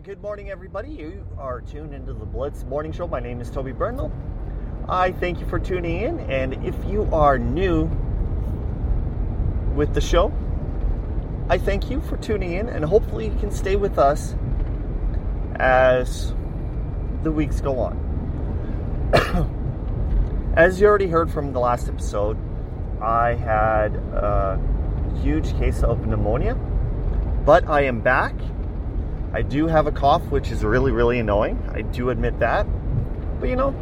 Good morning, everybody. You are tuned into the Blitz Morning Show. My name is Toby Burnell. I thank you for tuning in, and if you are new with the show, I thank you for tuning in, and hopefully, you can stay with us as the weeks go on. as you already heard from the last episode, I had a huge case of pneumonia, but I am back I do have a cough, which is really, really annoying. I do admit that. But you know,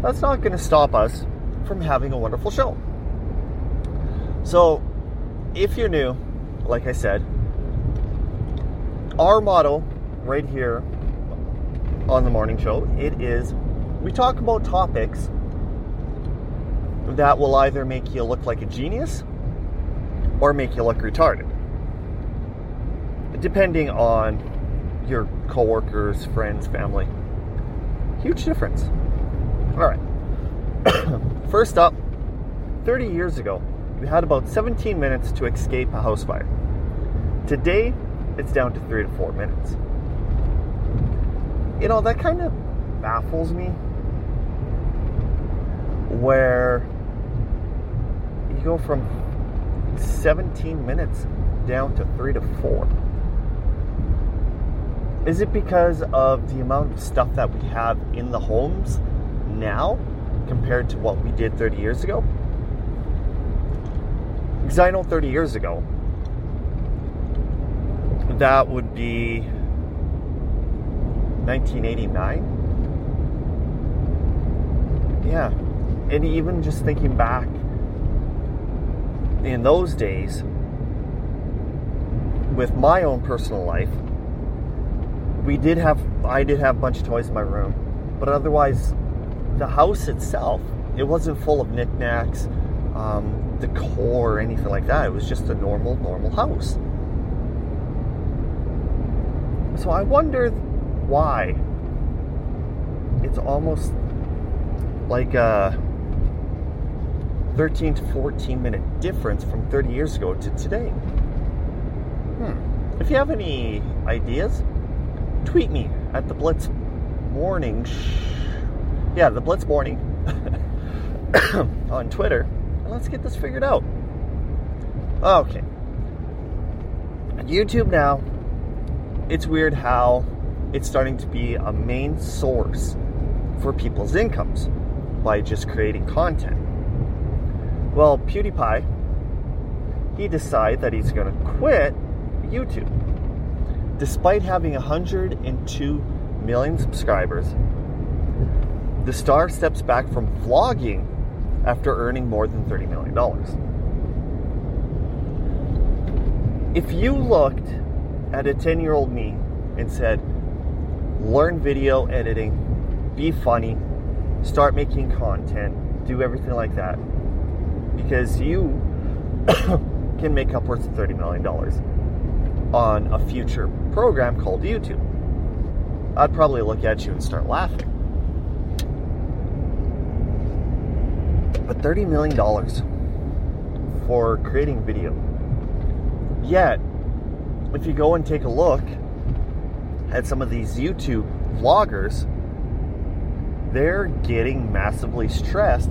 that's not going to stop us from having a wonderful show. So, if you're new, like I said, our motto right here on the morning show, it is we talk about topics that will either make you look like a genius or make you look retarded. Depending on your coworkers, friends, family. Huge difference. All right. First up, 30 years ago, you had about 17 minutes to escape a house fire. Today, it's down to three to four minutes. You know, that kind of baffles me. Where you go from 17 minutes down to three to four. Is it because of the amount of stuff that we have in the homes now compared to what we did 30 years ago? Because I know 30 years ago, that would be 1989. Yeah. And even just thinking back in those days, with my own personal life, we did have I did have a bunch of toys in my room, but otherwise, the house itself it wasn't full of knickknacks, um, decor, or anything like that. It was just a normal normal house. So I wondered why it's almost like a 13 to 14 minute difference from 30 years ago to today. Hmm. If you have any ideas, tweet me at the Blitz Morning. yeah, the Blitz Morning on Twitter, let's get this figured out. Okay. YouTube now, it's weird how it's starting to be a main source for people's incomes by just creating content. Well, PewDiePie, he decided that he's going to quit YouTube Despite having 102 million subscribers, the star steps back from vlogging after earning more than $30 million. If you looked at a 10 year old me and said, learn video editing, be funny, start making content, do everything like that, because you can make upwards of $30 million on a future program called YouTube. I'd probably look at you and start laughing. But $30 million for creating video. Yet, if you go and take a look at some of these YouTube vloggers, they're getting massively stressed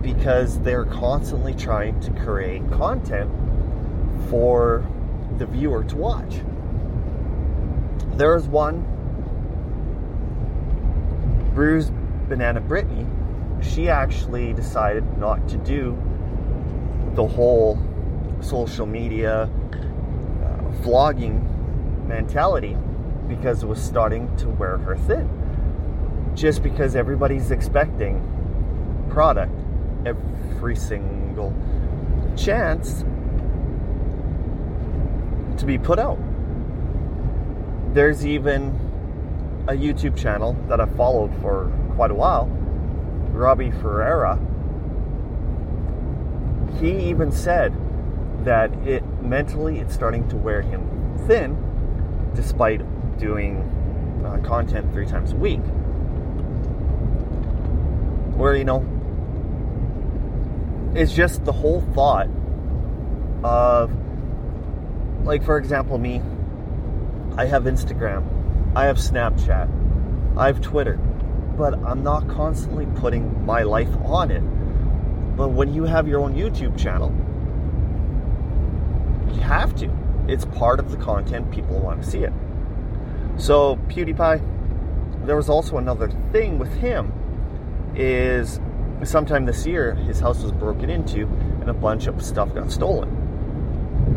because they're constantly trying to create content for the viewer to watch. There is one, Bruised Banana Brittany. She actually decided not to do the whole social media uh, vlogging mentality because it was starting to wear her thin. Just because everybody's expecting product every single chance to be put out. There's even a YouTube channel that I've followed for quite a while, Robbie Ferreira. He even said that it mentally it's starting to wear him thin despite doing uh, content three times a week. Where, you know, it's just the whole thought of like for example me I have Instagram, I have Snapchat, I have Twitter, but I'm not constantly putting my life on it. But when you have your own YouTube channel, you have to. It's part of the content people want to see it. So PewDiePie, there was also another thing with him is sometime this year his house was broken into and a bunch of stuff got stolen.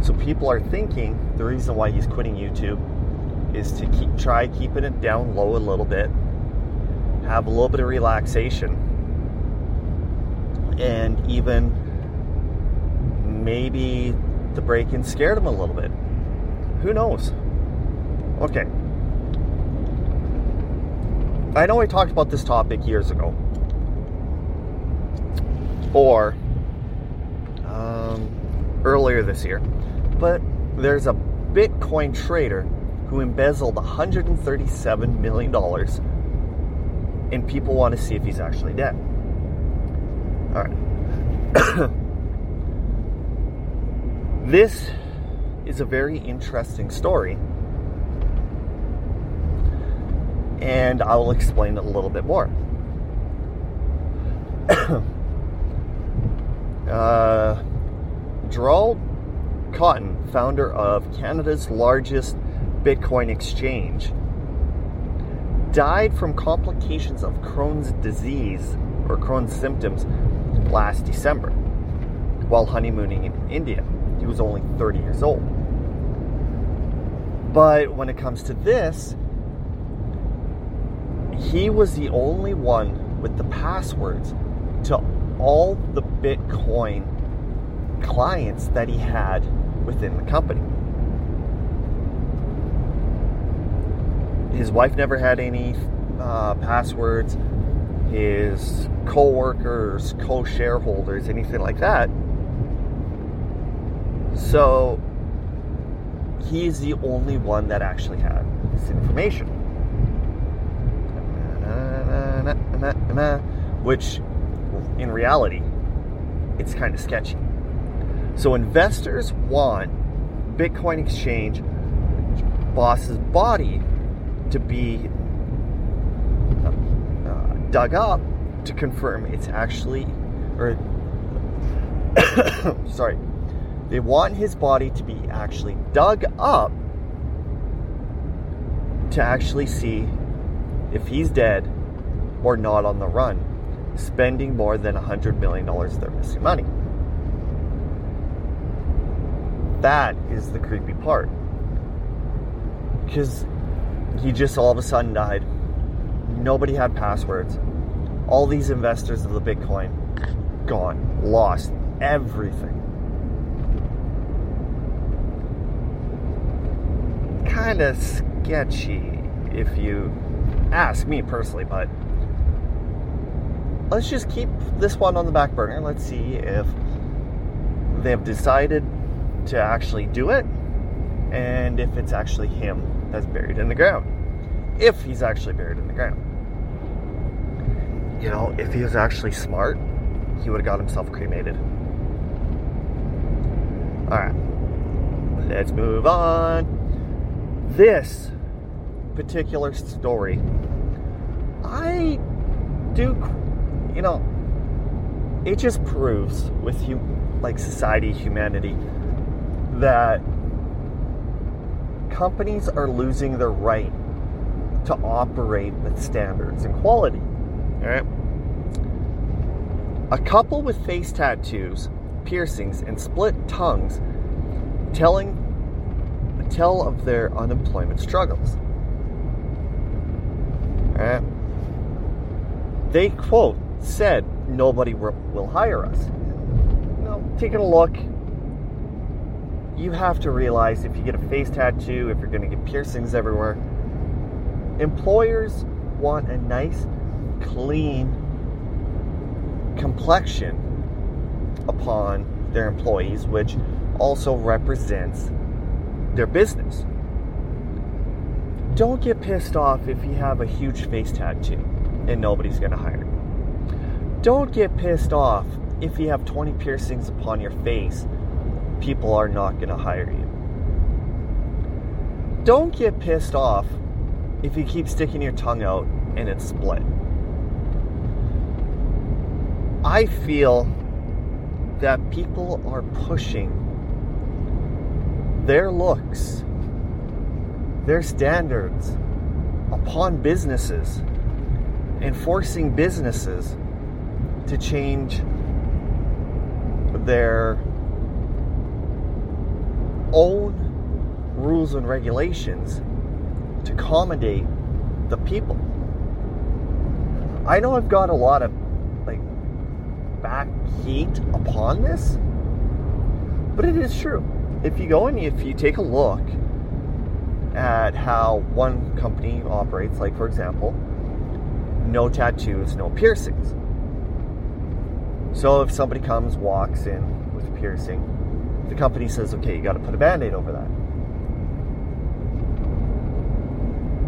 So people are thinking the reason why he's quitting YouTube is to keep try keeping it down low a little bit, have a little bit of relaxation, and even maybe the break-in scared him a little bit. Who knows? Okay. I know I talked about this topic years ago. Or um, earlier this year. But there's a Bitcoin trader who embezzled $137 million, and people want to see if he's actually dead. All right. this is a very interesting story, and I will explain it a little bit more. uh, Gerald Cotten, founder of Canada's largest Bitcoin exchange, died from complications of Crohn's disease or Crohn's symptoms last December while honeymooning in India. He was only 30 years old. But when it comes to this, he was the only one with the passwords to all the Bitcoin clients that he had within the company. His wife never had any uh, passwords. His co-workers, co-shareholders, anything like that. So he's the only one that actually had this information. Which, in reality, it's kind of sketchy. So investors want Bitcoin Exchange boss's body to be uh, uh, dug up to confirm it's actually, or sorry, they want his body to be actually dug up to actually see if he's dead or not on the run, spending more than $100 million of their missing money. That is the creepy part. Because he just all of a sudden died. Nobody had passwords. All these investors of the Bitcoin gone, lost everything. Kind of sketchy if you ask me personally, but let's just keep this one on the back burner. Let's see if they have decided to actually do it and if it's actually him that's buried in the ground. If he's actually buried in the ground. You know, if he was actually smart, he would have got himself cremated. Alright, let's move on. This particular story, I do, you know, it just proves with you, like society, humanity, that companies are losing their right to operate with standards and quality. All right. A couple with face tattoos, piercings, and split tongues telling tell of their unemployment struggles. They quote said nobody will hire us. Know, taking a look you have to realize if you get a face tattoo, if you're going to get piercings everywhere, employers want a nice, clean complexion upon their employees, which also represents their business. Don't get pissed off if you have a huge face tattoo and nobody's going to hire you. Don't get pissed off if you have 20 piercings upon your face people are not going to hire you. don't get pissed off if you keep sticking your tongue out and it's split. I feel that people are pushing their looks, their standards upon businesses and forcing businesses to change their own rules and regulations to accommodate the people. I know I've got a lot of like back heat upon this, but it is true. If you go and if you take a look at how one company operates, like for example, no tattoos, no piercings. So if somebody comes, walks in with a piercing, the company says, okay, you got to put a band aid over that.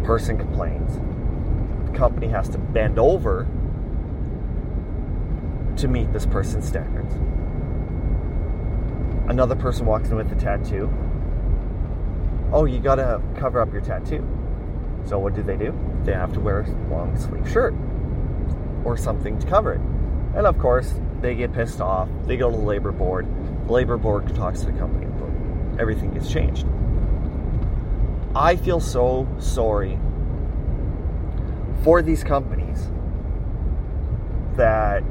Person complains. The company has to bend over to meet this person's standards. Another person walks in with a tattoo. Oh, you got to cover up your tattoo. So what do they do? They have to wear a long sleeve shirt or something to cover it. And of course, they get pissed off. They go to the labor board. Labor board talks to the company. Boom. Everything gets changed. I feel so sorry for these companies that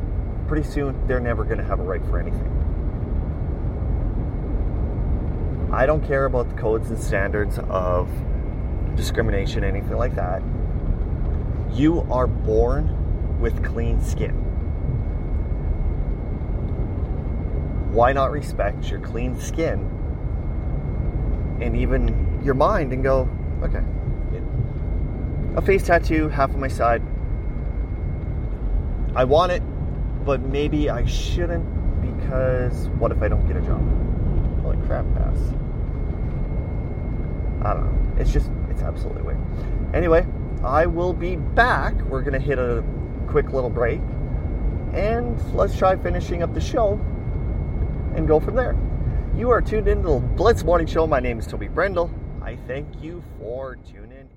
pretty soon they're never going to have a right for anything. I don't care about the codes and standards of discrimination, anything like that. You are born with clean skin. Why not respect your clean skin and even your mind and go, okay, a face tattoo, half of my side. I want it, but maybe I shouldn't because what if I don't get a job? Holy crap, pass. I don't know. It's just, it's absolutely weird. Anyway, I will be back. We're to hit a quick little break and let's try finishing up the show and go from there. You are tuned into the Blitz Morning Show. My name is Toby Brendel. I thank you for tuning in.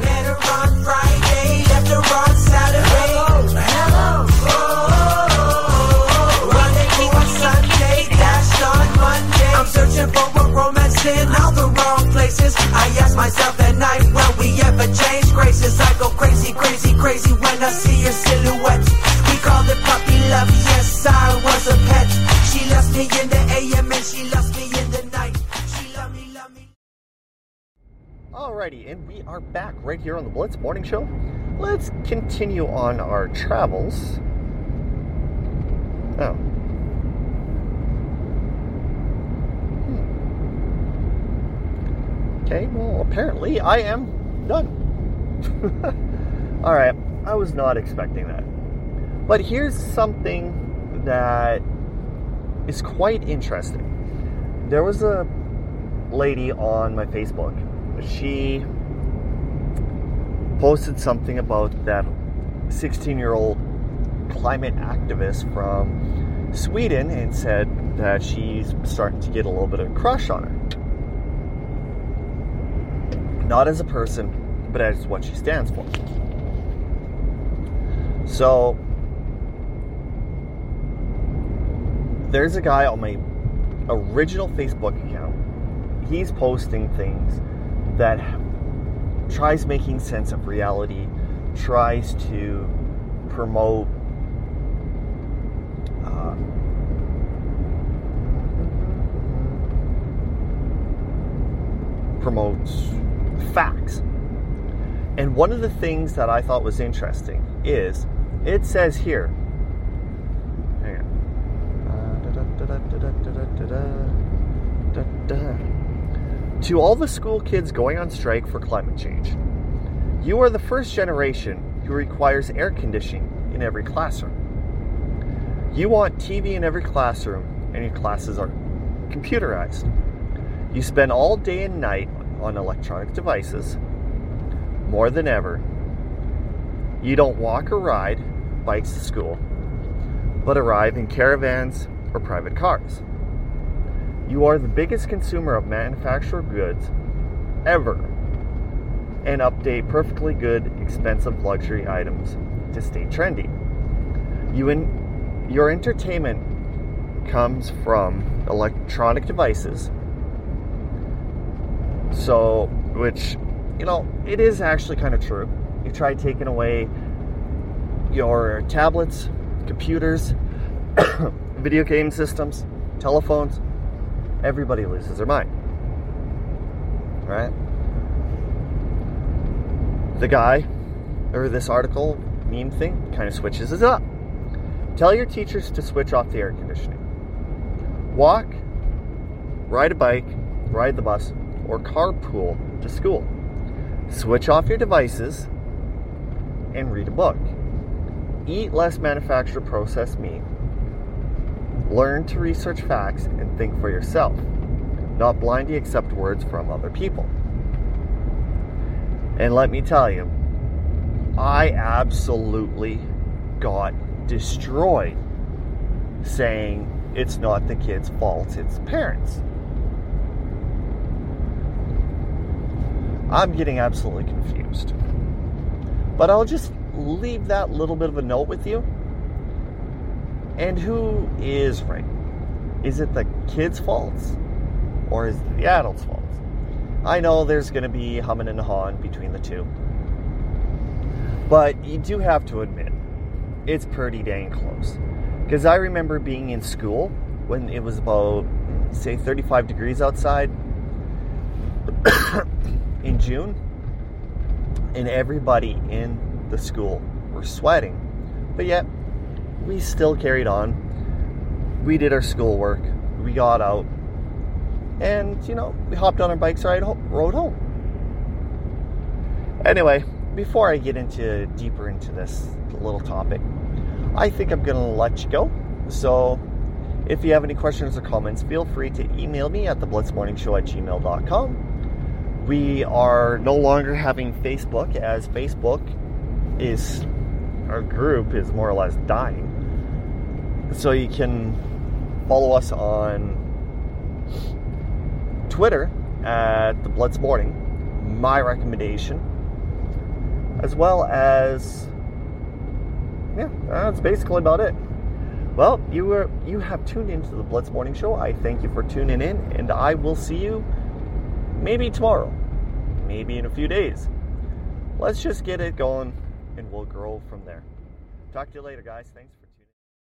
Met her on Friday, left her on Saturday. Hello, Rendezvous on Sunday, dashed on Monday. I'm searching for a romance in all the wrong places. I ask myself at night, will we ever change graces? I go crazy, crazy, crazy when I see your silhouette. And we are back right here on the Blitz Morning Show. Let's continue on our travels. Oh. Hmm. Okay, well, apparently I am done. Alright, I was not expecting that. But here's something that is quite interesting. There was a lady on my Facebook. She posted something about that 16 year old climate activist from Sweden and said that she's starting to get a little bit of a crush on her. Not as a person, but as what she stands for. So, there's a guy on my original Facebook account. He's posting things that tries making sense of reality, tries to promote promotes facts. And one of the things that I thought was interesting is it says here. Hang on. To all the school kids going on strike for climate change, you are the first generation who requires air conditioning in every classroom. You want TV in every classroom, and your classes are computerized. You spend all day and night on electronic devices more than ever. You don't walk or ride bikes to school, but arrive in caravans or private cars. You are the biggest consumer of manufactured goods ever and update perfectly good, expensive luxury items to stay trendy. You in, your entertainment comes from electronic devices. So, which, you know, it is actually kind of true. You try taking away your tablets, computers, video game systems, telephones, everybody loses their mind. Right? The guy, or this article, meme thing, kind of switches it up. Tell your teachers to switch off the air conditioning. Walk, ride a bike, ride the bus, or carpool to school. Switch off your devices and read a book. Eat less manufactured processed meat. Learn to research facts and think for yourself, not blindly accept words from other people. And let me tell you, I absolutely got destroyed saying it's not the kid's fault, it's parents. I'm getting absolutely confused. But I'll just leave that little bit of a note with you. And who is right? Is it the kid's fault or is it the adult's fault? I know there's going to be humming and hawing between the two. But you do have to admit, it's pretty dang close. Because I remember being in school when it was about, say, 35 degrees outside in June, and everybody in the school were sweating. But yet, we still carried on. We did our schoolwork. We got out. And, you know, we hopped on our bikes, ride, rode home. Anyway, before I get into deeper into this little topic, I think I'm going to let you go. So, if you have any questions or comments, feel free to email me at theblitzmorningshow at gmail.com. We are no longer having Facebook, as Facebook is, our group is more or less dying. So, you can follow us on Twitter at the Blitz Morning, my recommendation, as well as yeah, that's basically about it. Well, you were you have tuned into the Blitz Morning Show. I thank you for tuning in, and I will see you maybe tomorrow, maybe in a few days. Let's just get it going, and we'll grow from there. Talk to you later, guys. Thanks.